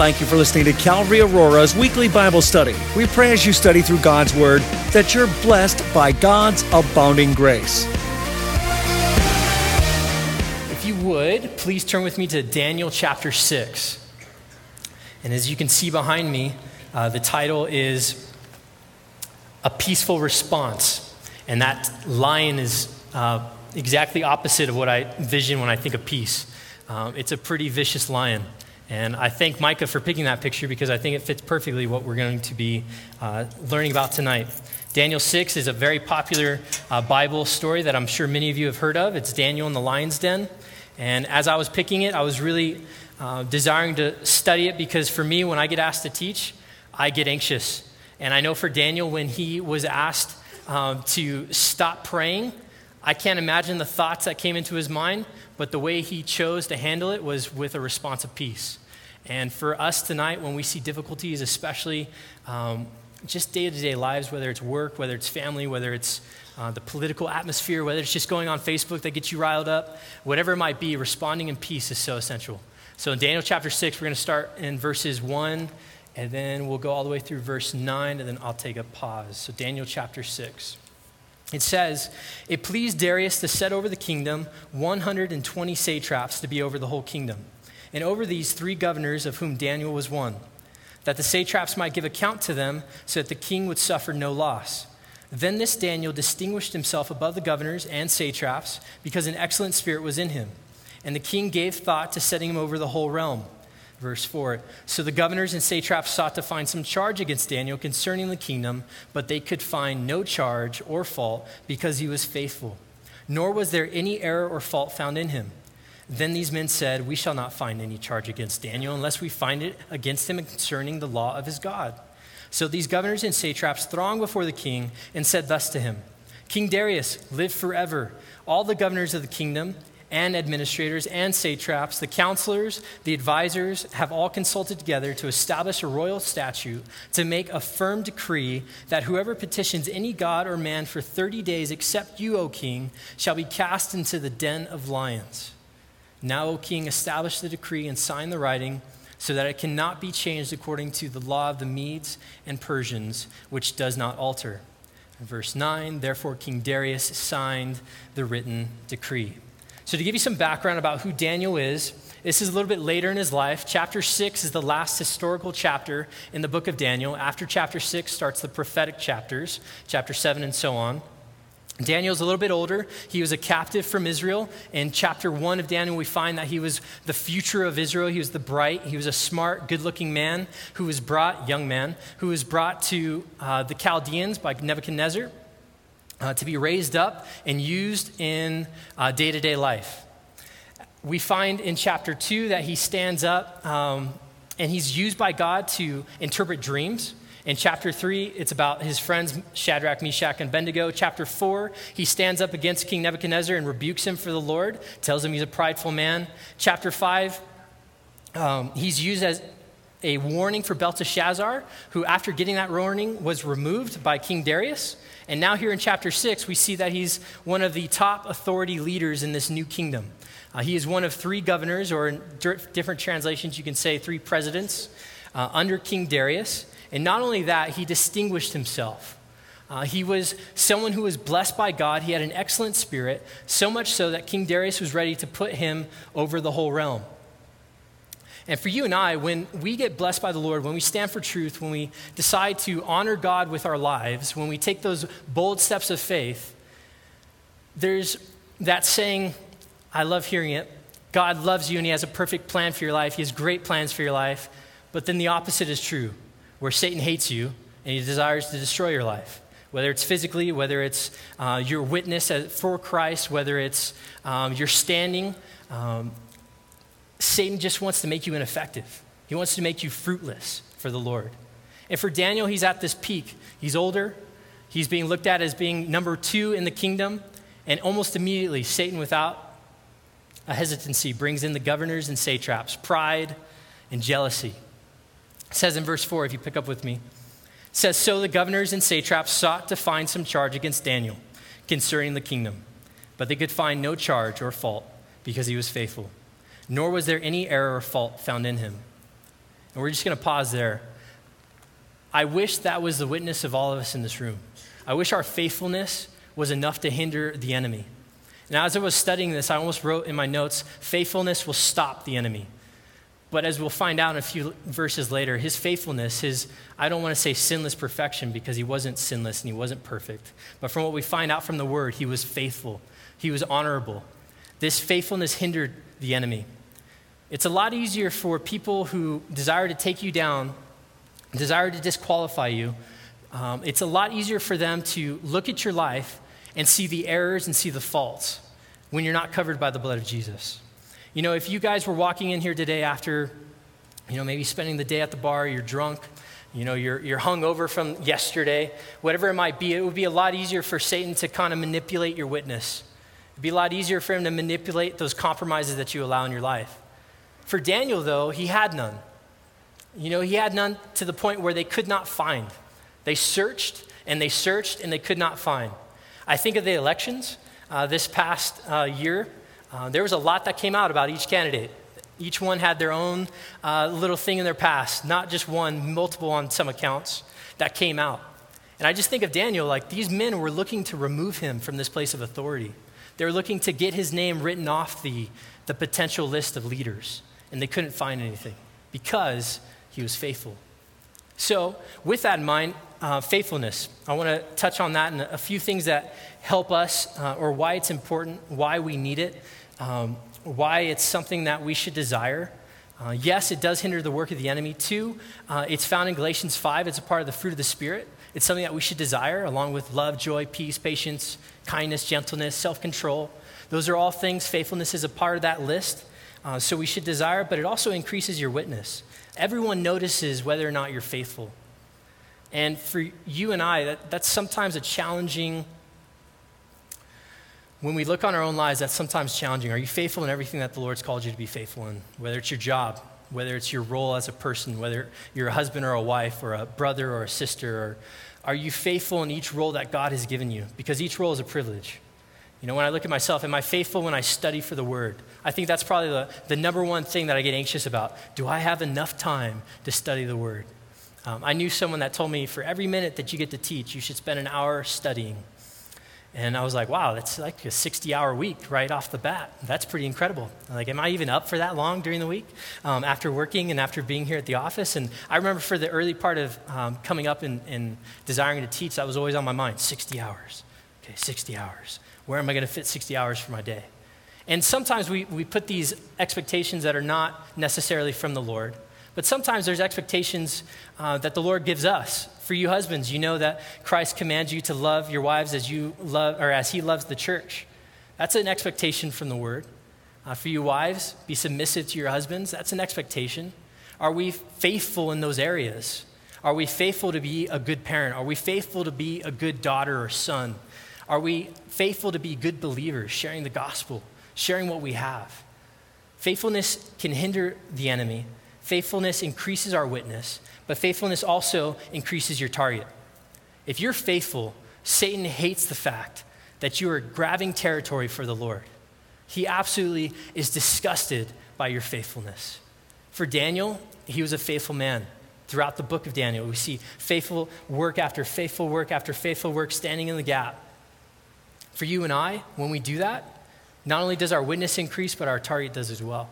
Thank you for listening to Calvary Aurora's weekly Bible study. We pray as you study through God's Word that you're blessed by God's abounding grace. If you would, please turn with me to Daniel chapter 6. And as you can see behind me, uh, the title is A Peaceful Response. And that lion is uh, exactly opposite of what I envision when I think of peace. Um, it's a pretty vicious lion. And I thank Micah for picking that picture because I think it fits perfectly what we're going to be uh, learning about tonight. Daniel 6 is a very popular uh, Bible story that I'm sure many of you have heard of. It's Daniel in the lion's den. And as I was picking it, I was really uh, desiring to study it because for me, when I get asked to teach, I get anxious. And I know for Daniel, when he was asked um, to stop praying, I can't imagine the thoughts that came into his mind, but the way he chose to handle it was with a response of peace. And for us tonight, when we see difficulties, especially um, just day to day lives, whether it's work, whether it's family, whether it's uh, the political atmosphere, whether it's just going on Facebook that gets you riled up, whatever it might be, responding in peace is so essential. So in Daniel chapter 6, we're going to start in verses 1, and then we'll go all the way through verse 9, and then I'll take a pause. So Daniel chapter 6. It says, It pleased Darius to set over the kingdom 120 satraps to be over the whole kingdom, and over these three governors, of whom Daniel was one, that the satraps might give account to them, so that the king would suffer no loss. Then this Daniel distinguished himself above the governors and satraps, because an excellent spirit was in him. And the king gave thought to setting him over the whole realm. Verse 4 So the governors and satraps sought to find some charge against Daniel concerning the kingdom, but they could find no charge or fault because he was faithful, nor was there any error or fault found in him. Then these men said, We shall not find any charge against Daniel unless we find it against him concerning the law of his God. So these governors and satraps thronged before the king and said thus to him King Darius, live forever. All the governors of the kingdom and administrators and satraps, the counselors, the advisors have all consulted together to establish a royal statute to make a firm decree that whoever petitions any god or man for 30 days except you, O king, shall be cast into the den of lions. Now, O king, establish the decree and sign the writing so that it cannot be changed according to the law of the Medes and Persians, which does not alter. Verse 9 Therefore, King Darius signed the written decree. So, to give you some background about who Daniel is, this is a little bit later in his life. Chapter 6 is the last historical chapter in the book of Daniel. After chapter 6 starts the prophetic chapters, chapter 7 and so on. Daniel's a little bit older. He was a captive from Israel. In chapter 1 of Daniel, we find that he was the future of Israel. He was the bright, he was a smart, good looking man who was brought, young man, who was brought to uh, the Chaldeans by Nebuchadnezzar uh, to be raised up and used in day to day life. We find in chapter 2 that he stands up um, and he's used by God to interpret dreams. In chapter 3, it's about his friends Shadrach, Meshach, and Abednego. Chapter 4, he stands up against King Nebuchadnezzar and rebukes him for the Lord, tells him he's a prideful man. Chapter 5, um, he's used as a warning for Belteshazzar, who, after getting that warning, was removed by King Darius. And now, here in chapter 6, we see that he's one of the top authority leaders in this new kingdom. Uh, he is one of three governors, or in different translations, you can say three presidents uh, under King Darius. And not only that, he distinguished himself. Uh, he was someone who was blessed by God. He had an excellent spirit, so much so that King Darius was ready to put him over the whole realm. And for you and I, when we get blessed by the Lord, when we stand for truth, when we decide to honor God with our lives, when we take those bold steps of faith, there's that saying, I love hearing it. God loves you and He has a perfect plan for your life. He has great plans for your life. But then the opposite is true, where Satan hates you and he desires to destroy your life. Whether it's physically, whether it's uh, your witness for Christ, whether it's um, your standing, um, Satan just wants to make you ineffective. He wants to make you fruitless for the Lord. And for Daniel, he's at this peak. He's older. He's being looked at as being number two in the kingdom. And almost immediately, Satan, without a hesitancy, brings in the governors and satraps, pride and jealousy. Says in verse 4, if you pick up with me, says, So the governors and satraps sought to find some charge against Daniel concerning the kingdom, but they could find no charge or fault because he was faithful nor was there any error or fault found in him. And we're just going to pause there. I wish that was the witness of all of us in this room. I wish our faithfulness was enough to hinder the enemy. Now, as I was studying this, I almost wrote in my notes faithfulness will stop the enemy. But as we'll find out in a few verses later, his faithfulness, his, I don't want to say sinless perfection because he wasn't sinless and he wasn't perfect. But from what we find out from the word, he was faithful, he was honorable. This faithfulness hindered the enemy. It's a lot easier for people who desire to take you down, desire to disqualify you. Um, it's a lot easier for them to look at your life and see the errors and see the faults when you're not covered by the blood of Jesus. You know, if you guys were walking in here today after, you know, maybe spending the day at the bar, you're drunk, you know, you're, you're hung over from yesterday, whatever it might be, it would be a lot easier for Satan to kind of manipulate your witness. It'd be a lot easier for him to manipulate those compromises that you allow in your life. For Daniel, though, he had none. You know, he had none to the point where they could not find. They searched and they searched and they could not find. I think of the elections uh, this past uh, year. Uh, there was a lot that came out about each candidate. Each one had their own uh, little thing in their past, not just one, multiple on some accounts that came out. And I just think of Daniel like these men were looking to remove him from this place of authority. They were looking to get his name written off the, the potential list of leaders, and they couldn't find anything because he was faithful. So, with that in mind, uh, faithfulness. I want to touch on that and a few things that help us, uh, or why it's important, why we need it, um, why it's something that we should desire. Uh, yes, it does hinder the work of the enemy. Two, uh, it's found in Galatians 5. It's a part of the fruit of the Spirit. It's something that we should desire, along with love, joy, peace, patience, kindness, gentleness, self control. Those are all things. Faithfulness is a part of that list. Uh, so we should desire, but it also increases your witness. Everyone notices whether or not you're faithful. And for you and I, that, that's sometimes a challenging when we look on our own lives, that's sometimes challenging. Are you faithful in everything that the Lord's called you to be faithful in? Whether it's your job, whether it's your role as a person, whether you're a husband or a wife, or a brother or a sister, or are you faithful in each role that God has given you? Because each role is a privilege. You know, when I look at myself, am I faithful when I study for the word? I think that's probably the, the number one thing that I get anxious about. Do I have enough time to study the word? Um, I knew someone that told me for every minute that you get to teach, you should spend an hour studying. And I was like, wow, that's like a 60 hour week right off the bat. That's pretty incredible. Like, am I even up for that long during the week um, after working and after being here at the office? And I remember for the early part of um, coming up and, and desiring to teach, that was always on my mind 60 hours. Okay, 60 hours. Where am I going to fit 60 hours for my day? And sometimes we, we put these expectations that are not necessarily from the Lord. But sometimes there's expectations uh, that the Lord gives us. For you husbands, you know that Christ commands you to love your wives as you love or as he loves the church. That's an expectation from the word. Uh, for you wives, be submissive to your husbands. That's an expectation. Are we faithful in those areas? Are we faithful to be a good parent? Are we faithful to be a good daughter or son? Are we faithful to be good believers, sharing the gospel, sharing what we have? Faithfulness can hinder the enemy, Faithfulness increases our witness, but faithfulness also increases your target. If you're faithful, Satan hates the fact that you are grabbing territory for the Lord. He absolutely is disgusted by your faithfulness. For Daniel, he was a faithful man. Throughout the book of Daniel, we see faithful work after faithful work after faithful work standing in the gap. For you and I, when we do that, not only does our witness increase, but our target does as well.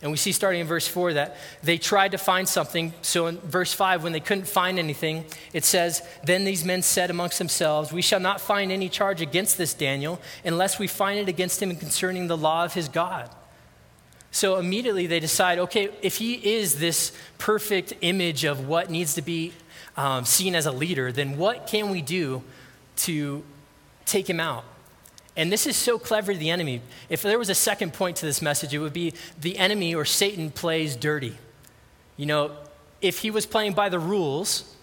And we see starting in verse 4 that they tried to find something. So in verse 5, when they couldn't find anything, it says, Then these men said amongst themselves, We shall not find any charge against this Daniel unless we find it against him concerning the law of his God. So immediately they decide, okay, if he is this perfect image of what needs to be um, seen as a leader, then what can we do to take him out? And this is so clever, to the enemy. If there was a second point to this message, it would be the enemy or Satan plays dirty. You know, if he was playing by the rules,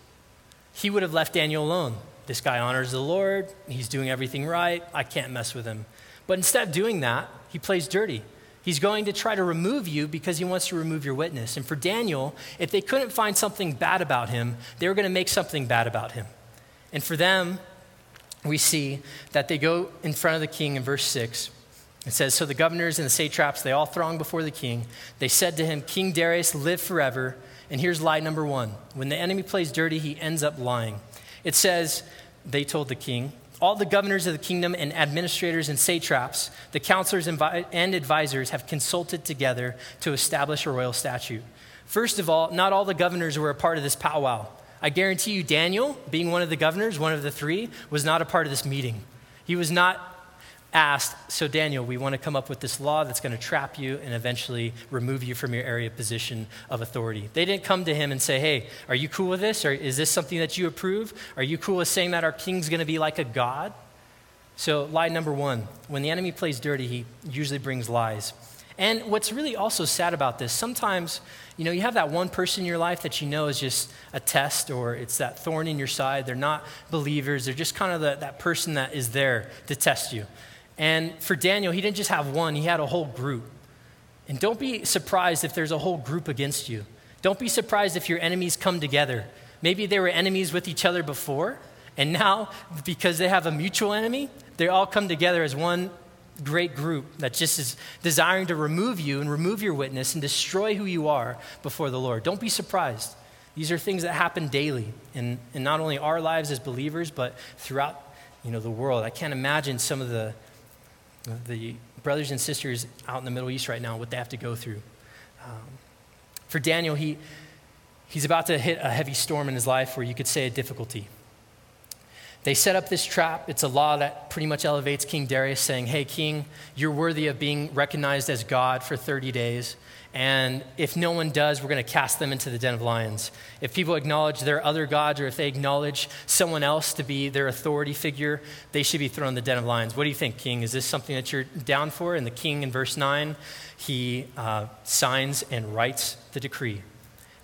he would have left Daniel alone. This guy honors the Lord, he's doing everything right, I can't mess with him. But instead of doing that, he plays dirty. He's going to try to remove you because he wants to remove your witness. And for Daniel, if they couldn't find something bad about him, they were going to make something bad about him. And for them, we see that they go in front of the king in verse 6. It says, So the governors and the satraps, they all thronged before the king. They said to him, King Darius, live forever. And here's lie number one when the enemy plays dirty, he ends up lying. It says, They told the king, all the governors of the kingdom and administrators and satraps, the counselors and advisors have consulted together to establish a royal statute. First of all, not all the governors were a part of this powwow. I guarantee you, Daniel, being one of the governors, one of the three, was not a part of this meeting. He was not asked, So, Daniel, we want to come up with this law that's going to trap you and eventually remove you from your area position of authority. They didn't come to him and say, Hey, are you cool with this? Or is this something that you approve? Are you cool with saying that our king's going to be like a god? So, lie number one when the enemy plays dirty, he usually brings lies. And what's really also sad about this, sometimes, you know, you have that one person in your life that you know is just a test or it's that thorn in your side. They're not believers, they're just kind of the, that person that is there to test you. And for Daniel, he didn't just have one, he had a whole group. And don't be surprised if there's a whole group against you. Don't be surprised if your enemies come together. Maybe they were enemies with each other before, and now, because they have a mutual enemy, they all come together as one great group that just is desiring to remove you and remove your witness and destroy who you are before the Lord. Don't be surprised. These are things that happen daily in, in not only our lives as believers, but throughout you know, the world. I can't imagine some of the the brothers and sisters out in the Middle East right now, what they have to go through. Um, for Daniel, he, he's about to hit a heavy storm in his life where you could say a difficulty. They set up this trap. It's a law that pretty much elevates King Darius, saying, Hey, King, you're worthy of being recognized as God for 30 days. And if no one does, we're going to cast them into the den of lions. If people acknowledge their other gods or if they acknowledge someone else to be their authority figure, they should be thrown in the den of lions. What do you think, King? Is this something that you're down for? And the king in verse 9, he uh, signs and writes the decree.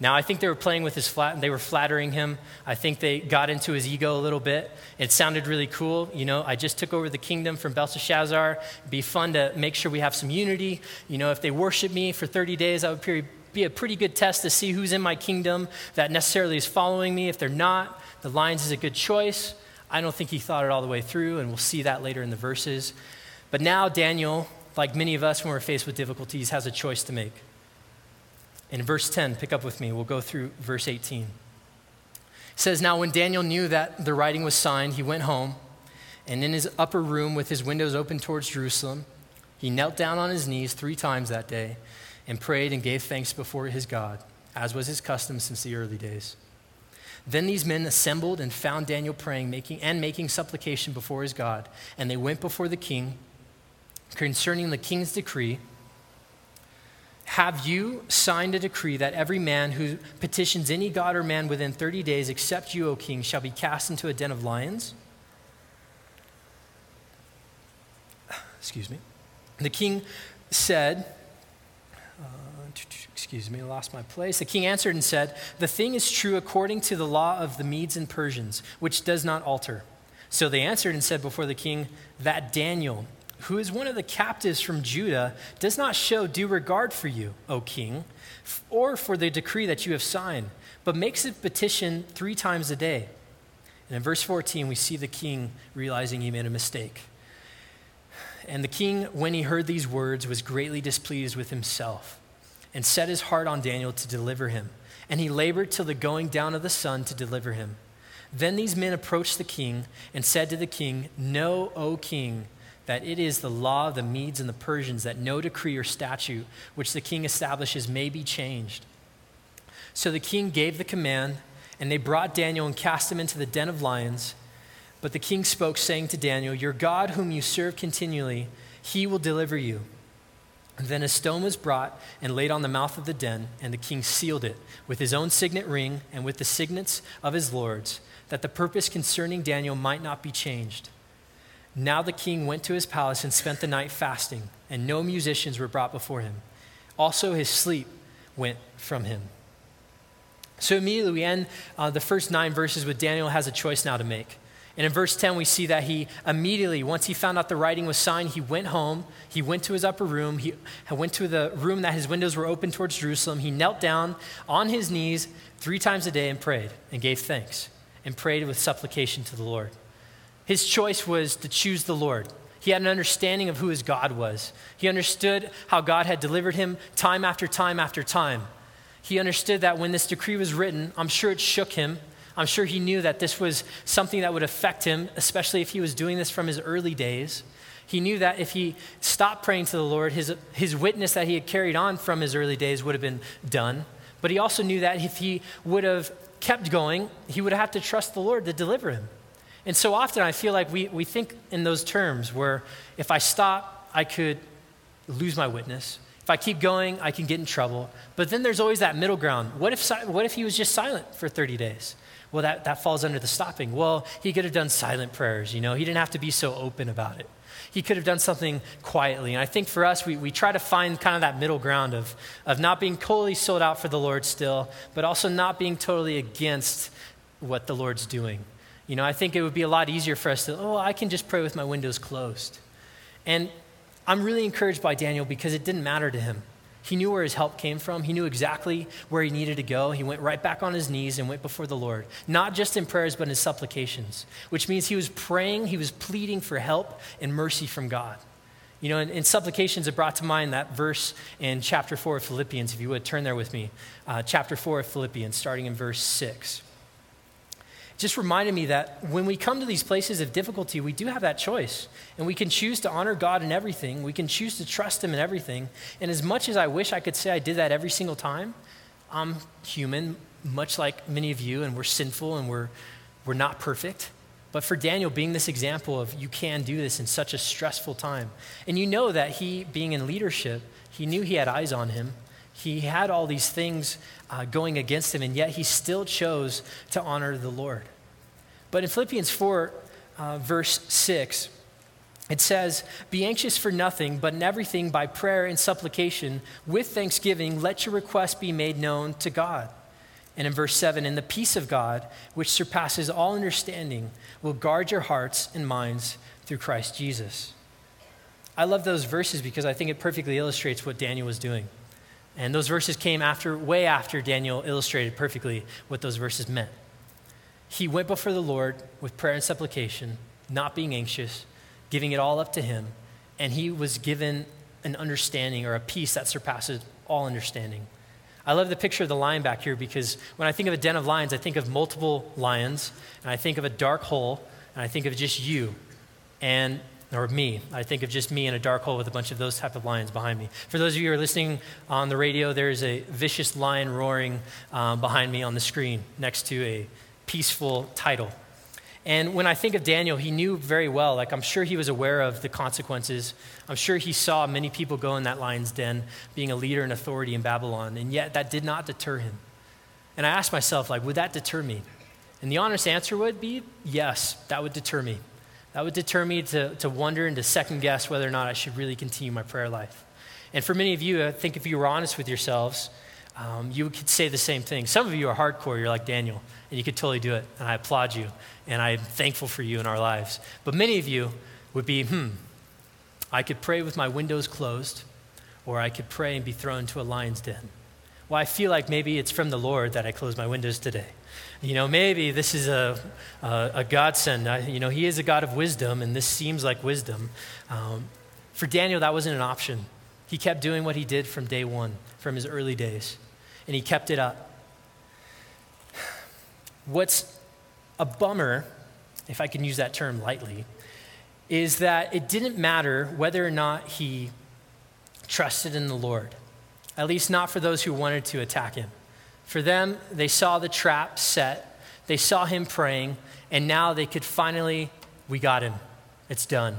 Now, I think they were playing with his flat, and they were flattering him. I think they got into his ego a little bit. It sounded really cool. You know, I just took over the kingdom from Belshazzar. It'd be fun to make sure we have some unity. You know, if they worship me for 30 days, that would be a pretty good test to see who's in my kingdom that necessarily is following me. If they're not, the lions is a good choice. I don't think he thought it all the way through, and we'll see that later in the verses. But now, Daniel, like many of us when we're faced with difficulties, has a choice to make. In verse 10, pick up with me, we'll go through verse 18. It says, Now when Daniel knew that the writing was signed, he went home, and in his upper room with his windows open towards Jerusalem, he knelt down on his knees three times that day and prayed and gave thanks before his God, as was his custom since the early days. Then these men assembled and found Daniel praying making, and making supplication before his God, and they went before the king concerning the king's decree have you signed a decree that every man who petitions any god or man within 30 days, except you, O king, shall be cast into a den of lions? Excuse me. The king said, uh, excuse me, I lost my place. The king answered and said, The thing is true according to the law of the Medes and Persians, which does not alter. So they answered and said before the king, That Daniel, who is one of the captives from Judah, does not show due regard for you, O king, or for the decree that you have signed, but makes a petition three times a day. And in verse 14, we see the king realizing he made a mistake. And the king, when he heard these words, was greatly displeased with himself and set his heart on Daniel to deliver him. And he labored till the going down of the sun to deliver him. Then these men approached the king and said to the king, Know, O king, that it is the law of the Medes and the Persians that no decree or statute which the king establishes may be changed. So the king gave the command, and they brought Daniel and cast him into the den of lions. But the king spoke, saying to Daniel, Your God, whom you serve continually, he will deliver you. And then a stone was brought and laid on the mouth of the den, and the king sealed it with his own signet ring and with the signets of his lords, that the purpose concerning Daniel might not be changed. Now the king went to his palace and spent the night fasting, and no musicians were brought before him. Also, his sleep went from him. So immediately we end uh, the first nine verses with Daniel has a choice now to make. And in verse 10, we see that he immediately, once he found out the writing was signed, he went home. He went to his upper room. He went to the room that his windows were open towards Jerusalem. He knelt down on his knees three times a day and prayed and gave thanks and prayed with supplication to the Lord. His choice was to choose the Lord. He had an understanding of who his God was. He understood how God had delivered him time after time after time. He understood that when this decree was written, I'm sure it shook him. I'm sure he knew that this was something that would affect him, especially if he was doing this from his early days. He knew that if he stopped praying to the Lord, his, his witness that he had carried on from his early days would have been done. But he also knew that if he would have kept going, he would have to trust the Lord to deliver him. And so often I feel like we, we think in those terms where if I stop, I could lose my witness. If I keep going, I can get in trouble. But then there's always that middle ground. What if, what if he was just silent for 30 days? Well, that, that falls under the stopping. Well, he could have done silent prayers, you know, he didn't have to be so open about it. He could have done something quietly. And I think for us, we, we try to find kind of that middle ground of, of not being totally sold out for the Lord still, but also not being totally against what the Lord's doing. You know, I think it would be a lot easier for us to, oh, I can just pray with my windows closed. And I'm really encouraged by Daniel because it didn't matter to him. He knew where his help came from. He knew exactly where he needed to go. He went right back on his knees and went before the Lord, not just in prayers, but in supplications, which means he was praying, he was pleading for help and mercy from God. You know, in, in supplications, it brought to mind that verse in chapter 4 of Philippians. If you would turn there with me, uh, chapter 4 of Philippians, starting in verse 6 just reminded me that when we come to these places of difficulty, we do have that choice. And we can choose to honor God in everything. We can choose to trust Him in everything. And as much as I wish I could say I did that every single time, I'm human, much like many of you, and we're sinful and we're, we're not perfect. But for Daniel, being this example of you can do this in such a stressful time. And you know that he, being in leadership, he knew he had eyes on him. He had all these things uh, going against him, and yet he still chose to honor the Lord. But in Philippians 4, uh, verse 6, it says, Be anxious for nothing, but in everything by prayer and supplication, with thanksgiving, let your requests be made known to God. And in verse 7, And the peace of God, which surpasses all understanding, will guard your hearts and minds through Christ Jesus. I love those verses because I think it perfectly illustrates what Daniel was doing. And those verses came after, way after Daniel illustrated perfectly what those verses meant. He went before the Lord with prayer and supplication, not being anxious, giving it all up to Him, and he was given an understanding or a peace that surpasses all understanding. I love the picture of the lion back here because when I think of a den of lions, I think of multiple lions, and I think of a dark hole, and I think of just you and or me. I think of just me in a dark hole with a bunch of those type of lions behind me. For those of you who are listening on the radio, there's a vicious lion roaring um, behind me on the screen next to a peaceful title. And when I think of Daniel, he knew very well, like I'm sure he was aware of the consequences. I'm sure he saw many people go in that lion's den being a leader and authority in Babylon, and yet that did not deter him. And I asked myself, like, would that deter me? And the honest answer would be yes, that would deter me. That would deter me to, to wonder and to second guess whether or not I should really continue my prayer life. And for many of you, I think if you were honest with yourselves, um, you could say the same thing. Some of you are hardcore, you're like Daniel, and you could totally do it, and I applaud you, and I'm thankful for you in our lives. But many of you would be, hmm, I could pray with my windows closed, or I could pray and be thrown into a lion's den. Well, I feel like maybe it's from the Lord that I close my windows today. You know, maybe this is a, a, a godsend. I, you know, He is a God of wisdom, and this seems like wisdom. Um, for Daniel, that wasn't an option. He kept doing what he did from day one, from his early days, and he kept it up. What's a bummer, if I can use that term lightly, is that it didn't matter whether or not he trusted in the Lord, at least not for those who wanted to attack him. For them, they saw the trap set, they saw him praying, and now they could finally, we got him. It's done.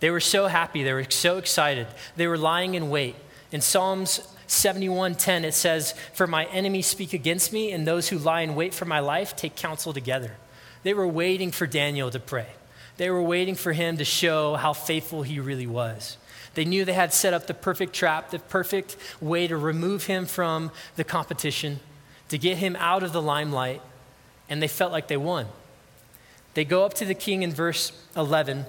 They were so happy. They were so excited. They were lying in wait. In Psalms 71:10 it says, "For my enemies speak against me, and those who lie in wait for my life take counsel together." They were waiting for Daniel to pray. They were waiting for him to show how faithful he really was. They knew they had set up the perfect trap, the perfect way to remove him from the competition, to get him out of the limelight, and they felt like they won. They go up to the king in verse 11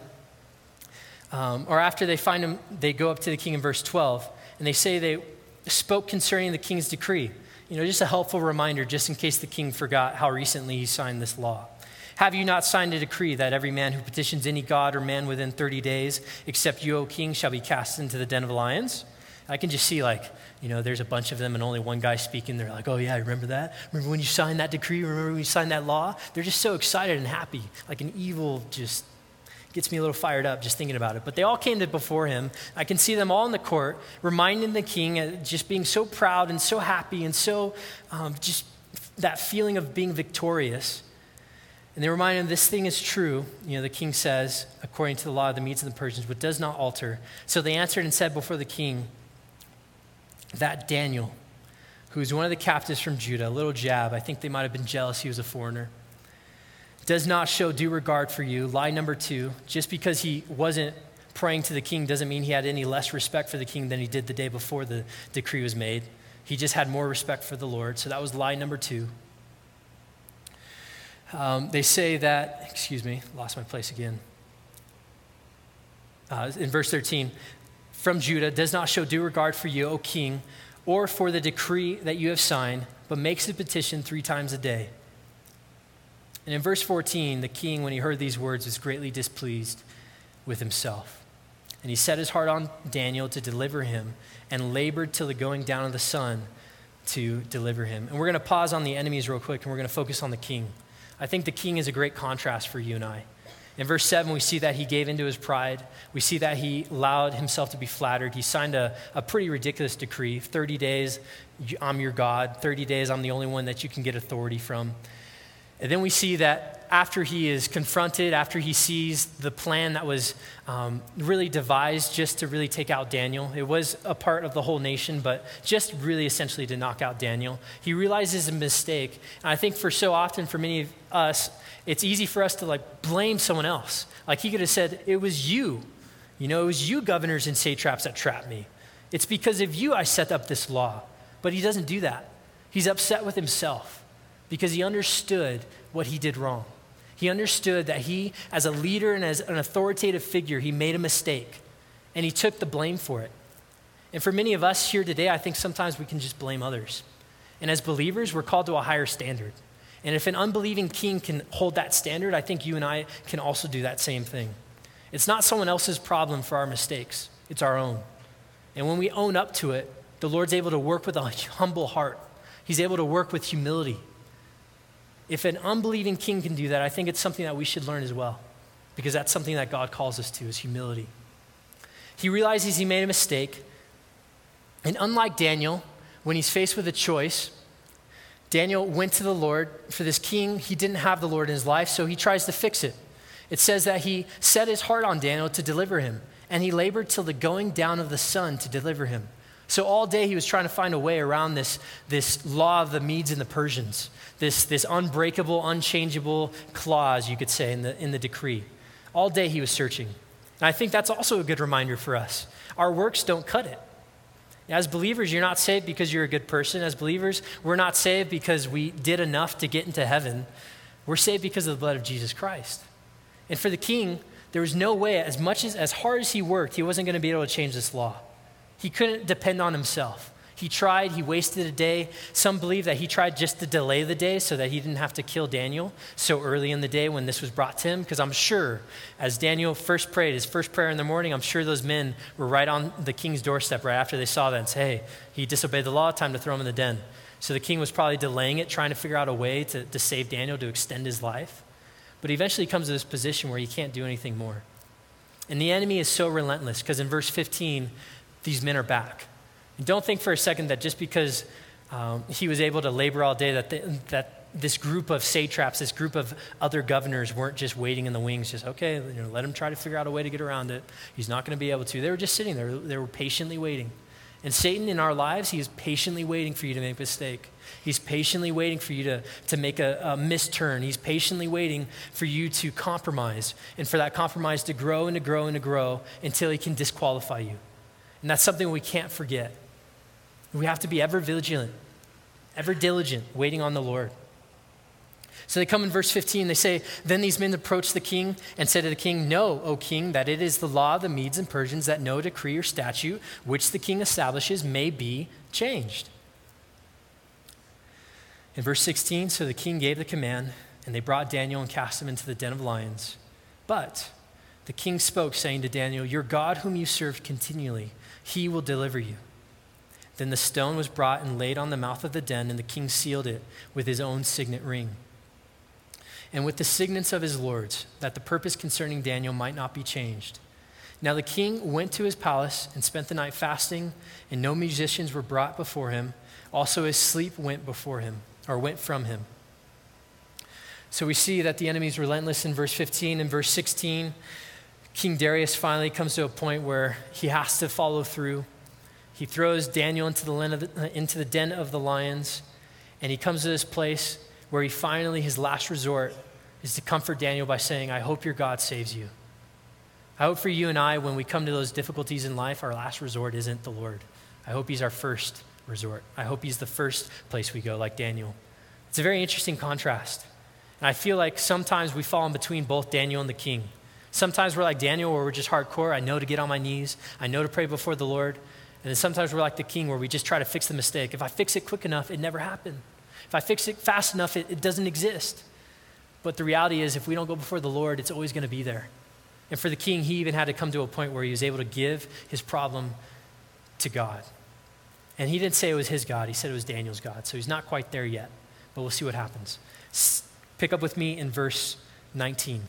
um, or after they find him, they go up to the king in verse 12, and they say they spoke concerning the king's decree. You know, just a helpful reminder, just in case the king forgot how recently he signed this law. Have you not signed a decree that every man who petitions any god or man within 30 days, except you, O king, shall be cast into the den of lions? I can just see, like, you know, there's a bunch of them and only one guy speaking. They're like, oh, yeah, remember that? Remember when you signed that decree? Remember when you signed that law? They're just so excited and happy. Like an evil just gets me a little fired up just thinking about it. But they all came to before him. I can see them all in the court, reminding the king, just being so proud and so happy and so um, just that feeling of being victorious. And they remind him this thing is true. You know, the king says, according to the law of the Medes and the Persians, but does not alter. So they answered and said before the king that Daniel, who is one of the captives from Judah, a little jab, I think they might have been jealous he was a foreigner, does not show due regard for you. Lie number two, just because he wasn't praying to the king doesn't mean he had any less respect for the king than he did the day before the decree was made. He just had more respect for the Lord. So that was lie number two. Um, they say that, excuse me, lost my place again. Uh, in verse 13, from Judah does not show due regard for you, O king, or for the decree that you have signed, but makes a petition three times a day. And in verse 14, the king, when he heard these words, was greatly displeased with himself. And he set his heart on Daniel to deliver him and labored till the going down of the sun to deliver him. And we're going to pause on the enemies real quick and we're going to focus on the king. I think the king is a great contrast for you and I. In verse 7, we see that he gave into his pride. We see that he allowed himself to be flattered. He signed a, a pretty ridiculous decree 30 days, I'm your God. 30 days, I'm the only one that you can get authority from. And then we see that after he is confronted, after he sees the plan that was um, really devised just to really take out Daniel, it was a part of the whole nation, but just really essentially to knock out Daniel, he realizes a mistake. And I think for so often, for many of us, it's easy for us to like blame someone else. Like he could have said, It was you. You know, it was you, governors and satraps, that trapped me. It's because of you I set up this law. But he doesn't do that. He's upset with himself because he understood what he did wrong. He understood that he, as a leader and as an authoritative figure, he made a mistake and he took the blame for it. And for many of us here today, I think sometimes we can just blame others. And as believers, we're called to a higher standard. And if an unbelieving king can hold that standard, I think you and I can also do that same thing. It's not someone else's problem for our mistakes, it's our own. And when we own up to it, the Lord's able to work with a humble heart, He's able to work with humility. If an unbelieving king can do that, I think it's something that we should learn as well, because that's something that God calls us to is humility. He realizes he made a mistake, and unlike Daniel, when he's faced with a choice, Daniel went to the Lord. For this king, he didn't have the Lord in his life, so he tries to fix it. It says that he set his heart on Daniel to deliver him, and he labored till the going down of the sun to deliver him. So all day he was trying to find a way around this, this law of the Medes and the Persians, this, this unbreakable, unchangeable clause, you could say, in the, in the decree. All day he was searching. And I think that's also a good reminder for us. Our works don't cut it. As believers, you're not saved because you're a good person. As believers, we're not saved because we did enough to get into heaven. We're saved because of the blood of Jesus Christ. And for the king, there was no way, as much as, as hard as he worked, he wasn't going to be able to change this law. He couldn't depend on himself. He tried, he wasted a day. Some believe that he tried just to delay the day so that he didn't have to kill Daniel so early in the day when this was brought to him. Because I'm sure, as Daniel first prayed, his first prayer in the morning, I'm sure those men were right on the king's doorstep right after they saw that and say, hey, he disobeyed the law, time to throw him in the den. So the king was probably delaying it, trying to figure out a way to, to save Daniel, to extend his life. But he eventually comes to this position where he can't do anything more. And the enemy is so relentless because in verse 15, these men are back. And don't think for a second that just because um, he was able to labor all day, that, that this group of satraps, this group of other governors weren't just waiting in the wings, just, okay, you know, let him try to figure out a way to get around it. He's not going to be able to. They were just sitting there, they were patiently waiting. And Satan in our lives, he is patiently waiting for you to make a mistake. He's patiently waiting for you to, to make a, a misturn. He's patiently waiting for you to compromise and for that compromise to grow and to grow and to grow until he can disqualify you. And that's something we can't forget. We have to be ever vigilant, ever diligent, waiting on the Lord. So they come in verse 15, they say, Then these men approached the king and said to the king, Know, O king, that it is the law of the Medes and Persians that no decree or statute which the king establishes may be changed. In verse 16, so the king gave the command, and they brought Daniel and cast him into the den of lions. But the king spoke, saying to Daniel, Your God, whom you serve continually, he will deliver you. Then the stone was brought and laid on the mouth of the den, and the king sealed it with his own signet ring. And with the signets of his lords, that the purpose concerning Daniel might not be changed. Now the king went to his palace and spent the night fasting, and no musicians were brought before him. Also his sleep went before him, or went from him. So we see that the enemy is relentless in verse 15 and verse 16. King Darius finally comes to a point where he has to follow through. He throws Daniel into the, uh, into the den of the lions, and he comes to this place where he finally, his last resort, is to comfort Daniel by saying, I hope your God saves you. I hope for you and I, when we come to those difficulties in life, our last resort isn't the Lord. I hope he's our first resort. I hope he's the first place we go, like Daniel. It's a very interesting contrast. And I feel like sometimes we fall in between both Daniel and the king. Sometimes we're like Daniel, where we're just hardcore. I know to get on my knees, I know to pray before the Lord. And then sometimes we're like the king where we just try to fix the mistake. If I fix it quick enough, it never happened. If I fix it fast enough, it, it doesn't exist. But the reality is, if we don't go before the Lord, it's always going to be there. And for the king, he even had to come to a point where he was able to give his problem to God. And he didn't say it was his God, he said it was Daniel's God. So he's not quite there yet, but we'll see what happens. Pick up with me in verse 19.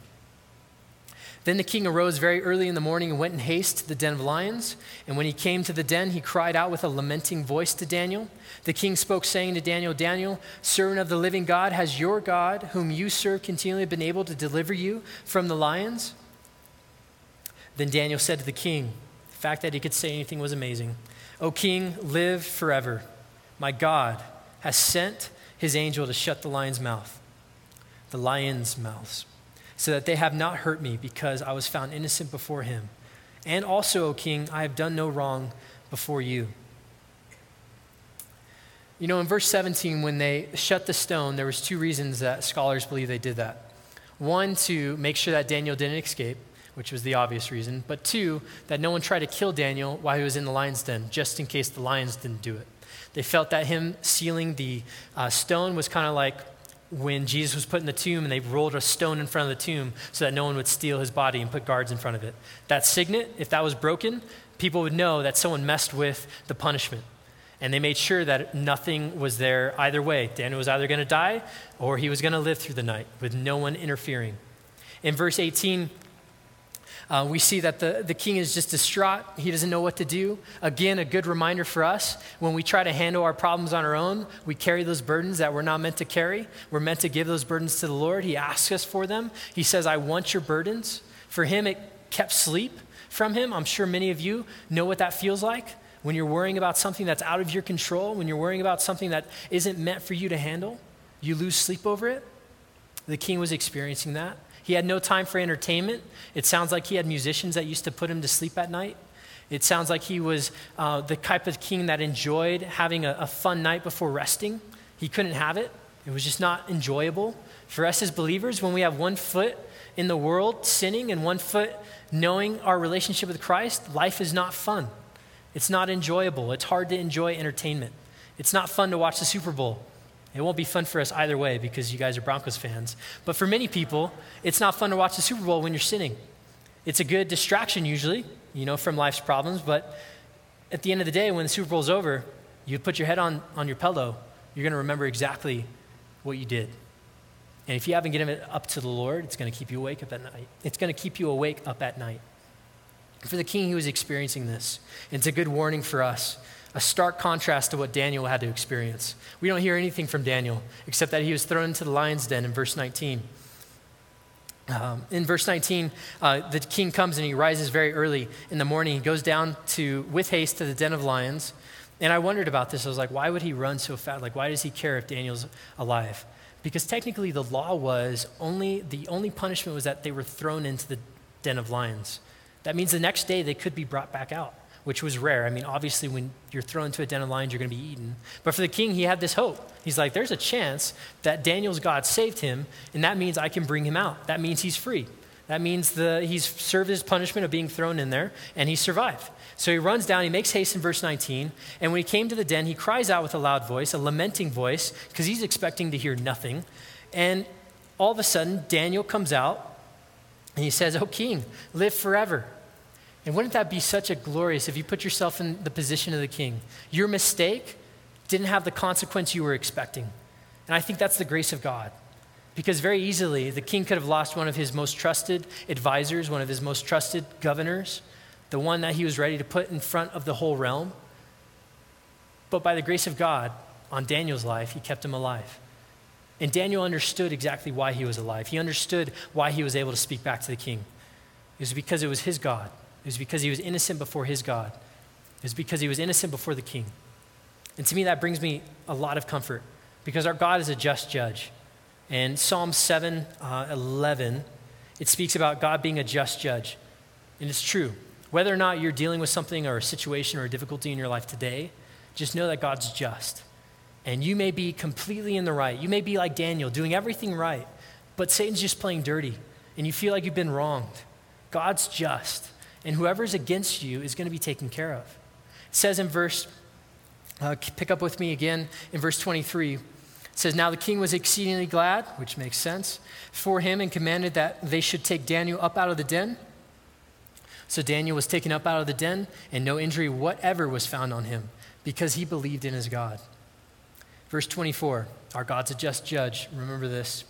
Then the king arose very early in the morning and went in haste to the den of lions. And when he came to the den, he cried out with a lamenting voice to Daniel. The king spoke, saying to Daniel, Daniel, servant of the living God, has your God, whom you serve continually, been able to deliver you from the lions? Then Daniel said to the king, the fact that he could say anything was amazing. O king, live forever. My God has sent his angel to shut the lion's mouth, the lion's mouths so that they have not hurt me, because I was found innocent before him. And also, O king, I have done no wrong before you. You know, in verse 17, when they shut the stone, there was two reasons that scholars believe they did that. One, to make sure that Daniel didn't escape, which was the obvious reason. But two, that no one tried to kill Daniel while he was in the lion's den, just in case the lions didn't do it. They felt that him sealing the uh, stone was kind of like when Jesus was put in the tomb and they rolled a stone in front of the tomb so that no one would steal his body and put guards in front of it. That signet, if that was broken, people would know that someone messed with the punishment. And they made sure that nothing was there either way. Daniel was either going to die or he was going to live through the night with no one interfering. In verse 18, uh, we see that the, the king is just distraught. He doesn't know what to do. Again, a good reminder for us when we try to handle our problems on our own, we carry those burdens that we're not meant to carry. We're meant to give those burdens to the Lord. He asks us for them. He says, I want your burdens. For him, it kept sleep from him. I'm sure many of you know what that feels like when you're worrying about something that's out of your control, when you're worrying about something that isn't meant for you to handle. You lose sleep over it. The king was experiencing that. He had no time for entertainment. It sounds like he had musicians that used to put him to sleep at night. It sounds like he was uh, the type of king that enjoyed having a, a fun night before resting. He couldn't have it, it was just not enjoyable. For us as believers, when we have one foot in the world sinning and one foot knowing our relationship with Christ, life is not fun. It's not enjoyable. It's hard to enjoy entertainment. It's not fun to watch the Super Bowl. It won't be fun for us either way because you guys are Broncos fans. But for many people, it's not fun to watch the Super Bowl when you're sinning. It's a good distraction usually, you know, from life's problems. But at the end of the day, when the Super Bowl's over, you put your head on, on your pillow, you're going to remember exactly what you did. And if you haven't given it up to the Lord, it's going to keep you awake up at night. It's going to keep you awake up at night. For the king, he was experiencing this. It's a good warning for us a stark contrast to what Daniel had to experience. We don't hear anything from Daniel except that he was thrown into the lion's den in verse 19. Um, in verse 19, uh, the king comes and he rises very early in the morning. He goes down to, with haste to the den of lions. And I wondered about this. I was like, why would he run so fast? Like, why does he care if Daniel's alive? Because technically, the law was only, the only punishment was that they were thrown into the den of lions. That means the next day they could be brought back out which was rare. I mean, obviously, when you're thrown into a den of lions, you're going to be eaten. But for the king, he had this hope. He's like, there's a chance that Daniel's God saved him, and that means I can bring him out. That means he's free. That means the, he's served his punishment of being thrown in there, and he survived. So he runs down, he makes haste in verse 19, and when he came to the den, he cries out with a loud voice, a lamenting voice, because he's expecting to hear nothing. And all of a sudden, Daniel comes out, and he says, O king, live forever. And wouldn't that be such a glorious if you put yourself in the position of the king? Your mistake didn't have the consequence you were expecting. And I think that's the grace of God. Because very easily, the king could have lost one of his most trusted advisors, one of his most trusted governors, the one that he was ready to put in front of the whole realm. But by the grace of God, on Daniel's life, he kept him alive. And Daniel understood exactly why he was alive. He understood why he was able to speak back to the king. It was because it was his God. It was because he was innocent before his God. It was because he was innocent before the king. And to me, that brings me a lot of comfort because our God is a just judge. And Psalm 7 uh, 11, it speaks about God being a just judge. And it's true. Whether or not you're dealing with something or a situation or a difficulty in your life today, just know that God's just. And you may be completely in the right. You may be like Daniel, doing everything right, but Satan's just playing dirty, and you feel like you've been wronged. God's just, and whoever's against you is going to be taken care of. It says in verse, uh, pick up with me again in verse 23. It says, Now the king was exceedingly glad, which makes sense, for him and commanded that they should take Daniel up out of the den. So Daniel was taken up out of the den, and no injury whatever was found on him, because he believed in his God. Verse 24 Our God's a just judge. Remember this.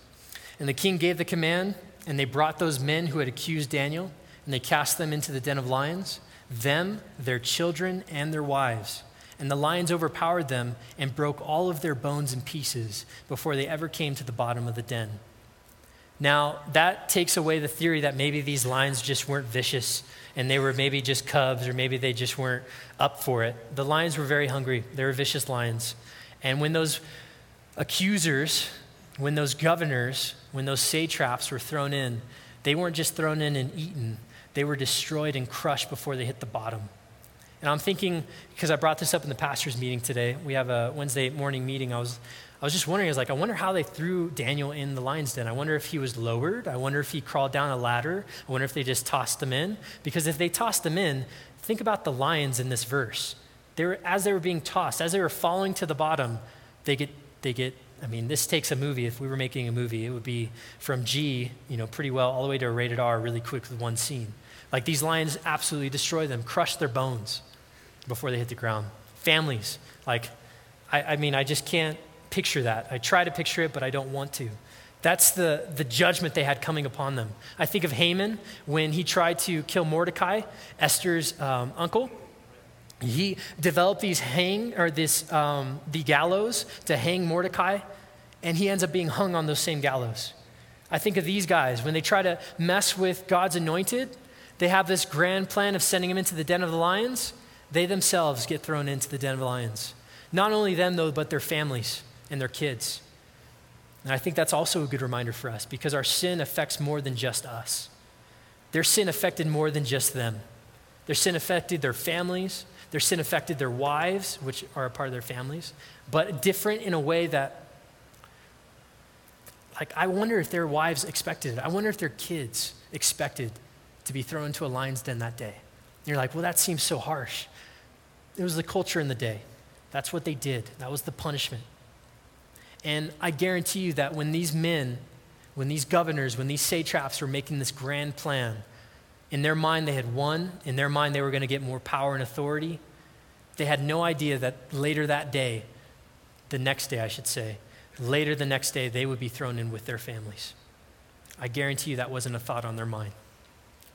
And the king gave the command, and they brought those men who had accused Daniel, and they cast them into the den of lions, them, their children, and their wives. And the lions overpowered them and broke all of their bones in pieces before they ever came to the bottom of the den. Now, that takes away the theory that maybe these lions just weren't vicious and they were maybe just cubs or maybe they just weren't up for it. The lions were very hungry, they were vicious lions. And when those accusers, when those governors, when those satraps were thrown in, they weren't just thrown in and eaten, they were destroyed and crushed before they hit the bottom. And I'm thinking, because I brought this up in the pastor's meeting today, we have a Wednesday morning meeting. I was, I was just wondering, I was like, I wonder how they threw Daniel in the lion's den. I wonder if he was lowered. I wonder if he crawled down a ladder. I wonder if they just tossed him in. Because if they tossed him in, think about the lions in this verse. They were, as they were being tossed, as they were falling to the bottom, they get, they get, I mean, this takes a movie. If we were making a movie, it would be from G, you know, pretty well, all the way to a rated R really quick with one scene. Like these lions absolutely destroy them, crush their bones before they hit the ground. Families, like, I, I mean, I just can't picture that. I try to picture it, but I don't want to. That's the, the judgment they had coming upon them. I think of Haman when he tried to kill Mordecai, Esther's um, uncle. He developed these hang or this um, the gallows to hang Mordecai, and he ends up being hung on those same gallows. I think of these guys when they try to mess with God's anointed. They have this grand plan of sending him into the den of the lions. They themselves get thrown into the den of the lions. Not only them though, but their families and their kids. And I think that's also a good reminder for us because our sin affects more than just us. Their sin affected more than just them. Their sin affected their families, their sin affected their wives, which are a part of their families, but different in a way that, like, I wonder if their wives expected it. I wonder if their kids expected to be thrown into a lion's den that day. And you're like, well, that seems so harsh. It was the culture in the day. That's what they did, that was the punishment. And I guarantee you that when these men, when these governors, when these satraps were making this grand plan, in their mind, they had won. In their mind, they were going to get more power and authority. They had no idea that later that day, the next day, I should say, later the next day, they would be thrown in with their families. I guarantee you that wasn't a thought on their mind.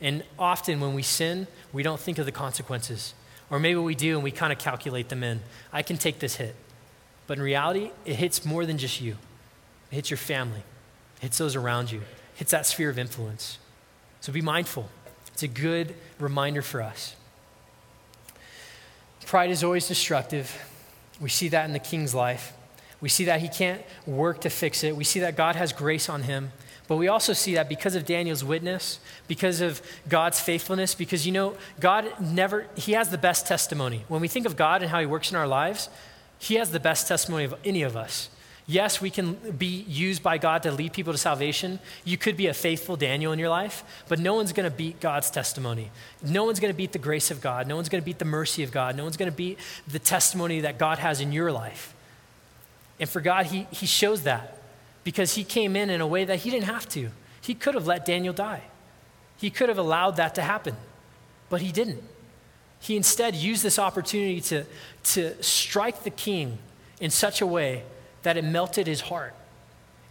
And often when we sin, we don't think of the consequences. Or maybe we do and we kind of calculate them in. I can take this hit. But in reality, it hits more than just you, it hits your family, it hits those around you, it hits that sphere of influence. So be mindful. It's a good reminder for us. Pride is always destructive. We see that in the king's life. We see that he can't work to fix it. We see that God has grace on him. But we also see that because of Daniel's witness, because of God's faithfulness, because you know, God never, he has the best testimony. When we think of God and how he works in our lives, he has the best testimony of any of us. Yes, we can be used by God to lead people to salvation. You could be a faithful Daniel in your life, but no one's going to beat God's testimony. No one's going to beat the grace of God. No one's going to beat the mercy of God. No one's going to beat the testimony that God has in your life. And for God, he, he shows that because He came in in a way that He didn't have to. He could have let Daniel die, He could have allowed that to happen. But he didn't. He instead used this opportunity to, to strike the king in such a way that it melted his heart.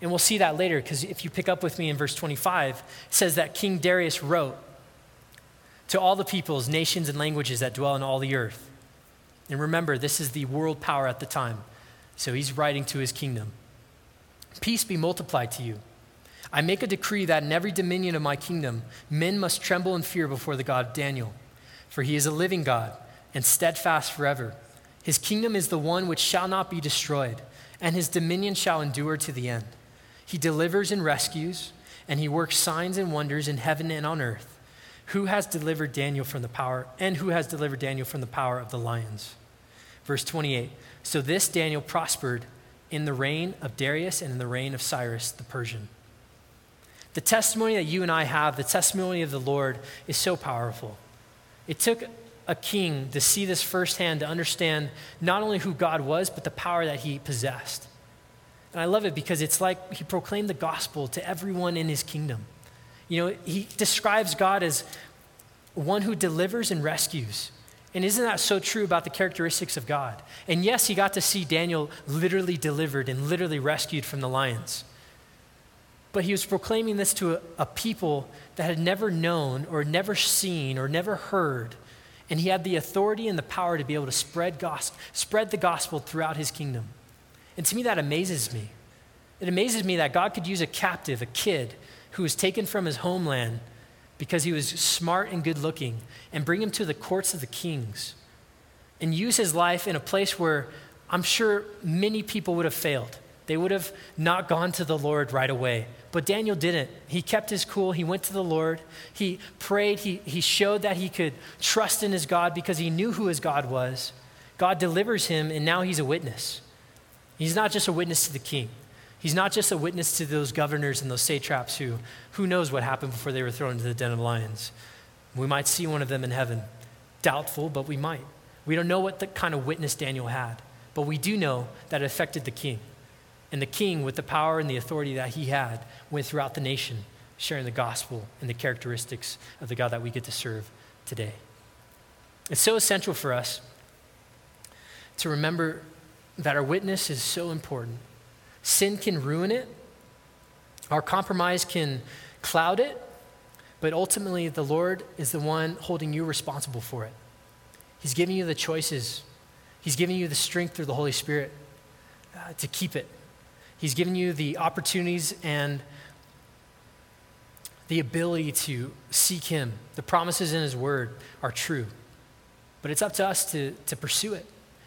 And we'll see that later because if you pick up with me in verse 25, it says that King Darius wrote to all the peoples, nations, and languages that dwell in all the earth. And remember, this is the world power at the time. So he's writing to his kingdom. Peace be multiplied to you. I make a decree that in every dominion of my kingdom, men must tremble and fear before the God of Daniel, for he is a living God and steadfast forever. His kingdom is the one which shall not be destroyed, and his dominion shall endure to the end. He delivers and rescues, and he works signs and wonders in heaven and on earth. Who has delivered Daniel from the power, and who has delivered Daniel from the power of the lions? Verse 28 So this Daniel prospered in the reign of Darius and in the reign of Cyrus the Persian. The testimony that you and I have, the testimony of the Lord, is so powerful. It took a king to see this firsthand, to understand not only who God was, but the power that he possessed. And I love it because it's like he proclaimed the gospel to everyone in his kingdom. You know, he describes God as one who delivers and rescues. And isn't that so true about the characteristics of God? And yes, he got to see Daniel literally delivered and literally rescued from the lions. But he was proclaiming this to a, a, people that had never known or never seen or never heard. And he had the authority and the power to be able to spread, spread the gospel throughout his kingdom. And to me, that amazes me. It amazes me that God could use a captive, a kid, who was taken from his homeland because he was smart and good looking, and bring him to the courts of the kings and use his life in a place where I'm sure many people would have failed. They would have not gone to the Lord right away. But Daniel didn't. He kept his cool. He went to the Lord. He prayed. He, he showed that he could trust in his God because he knew who his God was. God delivers him, and now he's a witness. He's not just a witness to the king, he's not just a witness to those governors and those satraps who, who knows what happened before they were thrown into the den of lions. We might see one of them in heaven. Doubtful, but we might. We don't know what the kind of witness Daniel had, but we do know that it affected the king. And the king, with the power and the authority that he had, went throughout the nation, sharing the gospel and the characteristics of the God that we get to serve today. It's so essential for us to remember that our witness is so important. Sin can ruin it, our compromise can cloud it, but ultimately, the Lord is the one holding you responsible for it. He's giving you the choices, He's giving you the strength through the Holy Spirit uh, to keep it. He's given you the opportunities and the ability to seek Him. The promises in His Word are true. But it's up to us to, to pursue it,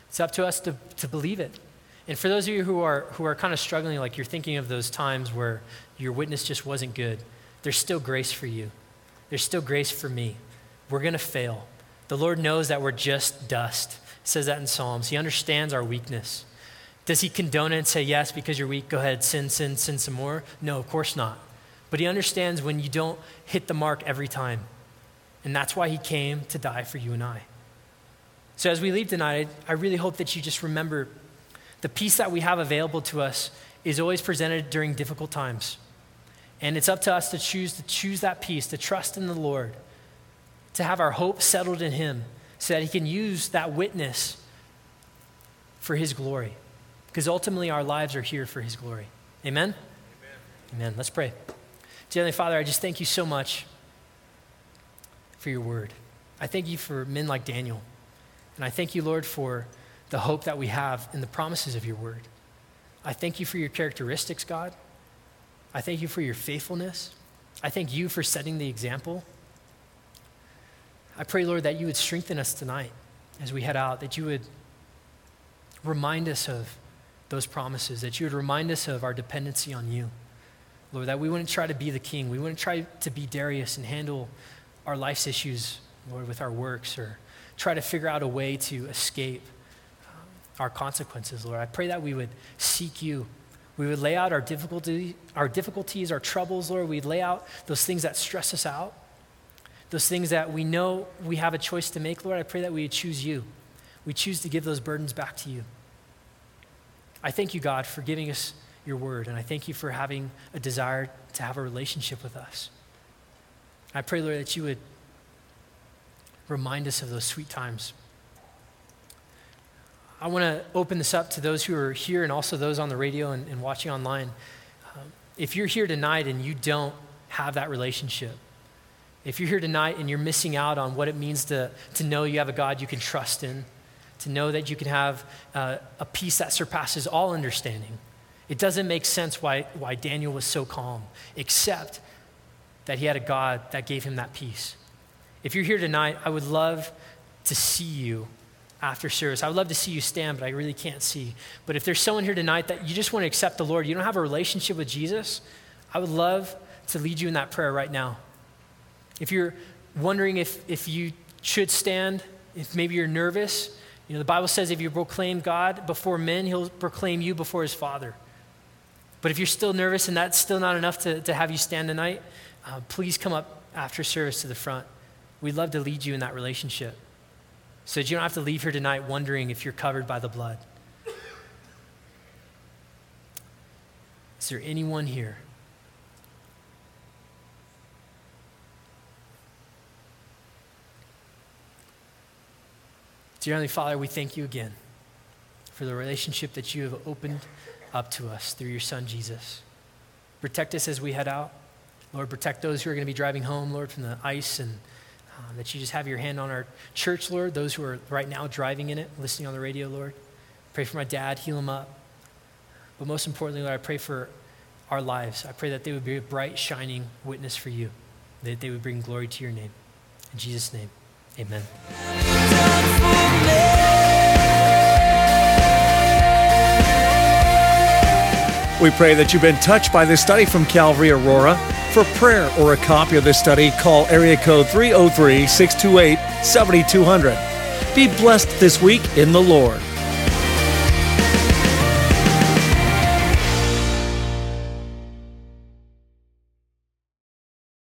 it's up to us to, to believe it. And for those of you who are, who are kind of struggling, like you're thinking of those times where your witness just wasn't good, there's still grace for you. There's still grace for me. We're going to fail. The Lord knows that we're just dust. It says that in Psalms. He understands our weakness. Does he condone it and say, yes, because you're weak, go ahead, sin, sin, sin some more? No, of course not. But he understands when you don't hit the mark every time. And that's why he came to die for you and I. So as we leave tonight, I really hope that you just remember the peace that we have available to us is always presented during difficult times. And it's up to us to choose to choose that peace, to trust in the Lord, to have our hope settled in him so that he can use that witness for his glory. Because ultimately, our lives are here for His glory. Amen? Amen. Amen. Let's pray. Dear Father, I just thank you so much for your word. I thank you for men like Daniel. And I thank you, Lord, for the hope that we have in the promises of your word. I thank you for your characteristics, God. I thank you for your faithfulness. I thank you for setting the example. I pray, Lord, that you would strengthen us tonight as we head out, that you would remind us of those promises, that you would remind us of our dependency on you. Lord, that we wouldn't try to be the king. We wouldn't try to be Darius and handle our life's issues, Lord, with our works or try to figure out a way to escape our consequences, Lord. I pray that we would seek you. We would lay out our, difficulty, our difficulties, our troubles, Lord. We'd lay out those things that stress us out, those things that we know we have a choice to make, Lord. I pray that we would choose you. We choose to give those burdens back to you. I thank you, God, for giving us your word, and I thank you for having a desire to have a relationship with us. I pray, Lord, that you would remind us of those sweet times. I want to open this up to those who are here and also those on the radio and, and watching online. Um, if you're here tonight and you don't have that relationship, if you're here tonight and you're missing out on what it means to, to know you have a God you can trust in, to know that you can have uh, a peace that surpasses all understanding, it doesn't make sense why, why Daniel was so calm, except that he had a God that gave him that peace. If you're here tonight, I would love to see you after service. I would love to see you stand, but I really can't see. But if there's someone here tonight that you just want to accept the Lord, you don't have a relationship with Jesus, I would love to lead you in that prayer right now. If you're wondering if, if you should stand, if maybe you're nervous, you know, the Bible says if you proclaim God before men, he'll proclaim you before his Father. But if you're still nervous and that's still not enough to, to have you stand tonight, uh, please come up after service to the front. We'd love to lead you in that relationship so that you don't have to leave here tonight wondering if you're covered by the blood. Is there anyone here? Dear Heavenly Father, we thank you again for the relationship that you have opened up to us through your Son, Jesus. Protect us as we head out. Lord, protect those who are going to be driving home, Lord, from the ice and um, that you just have your hand on our church, Lord, those who are right now driving in it, listening on the radio, Lord. Pray for my dad, heal him up. But most importantly, Lord, I pray for our lives. I pray that they would be a bright, shining witness for you, that they would bring glory to your name. In Jesus' name, amen. We pray that you've been touched by this study from Calvary Aurora. For prayer or a copy of this study, call area code 303 628 7200. Be blessed this week in the Lord.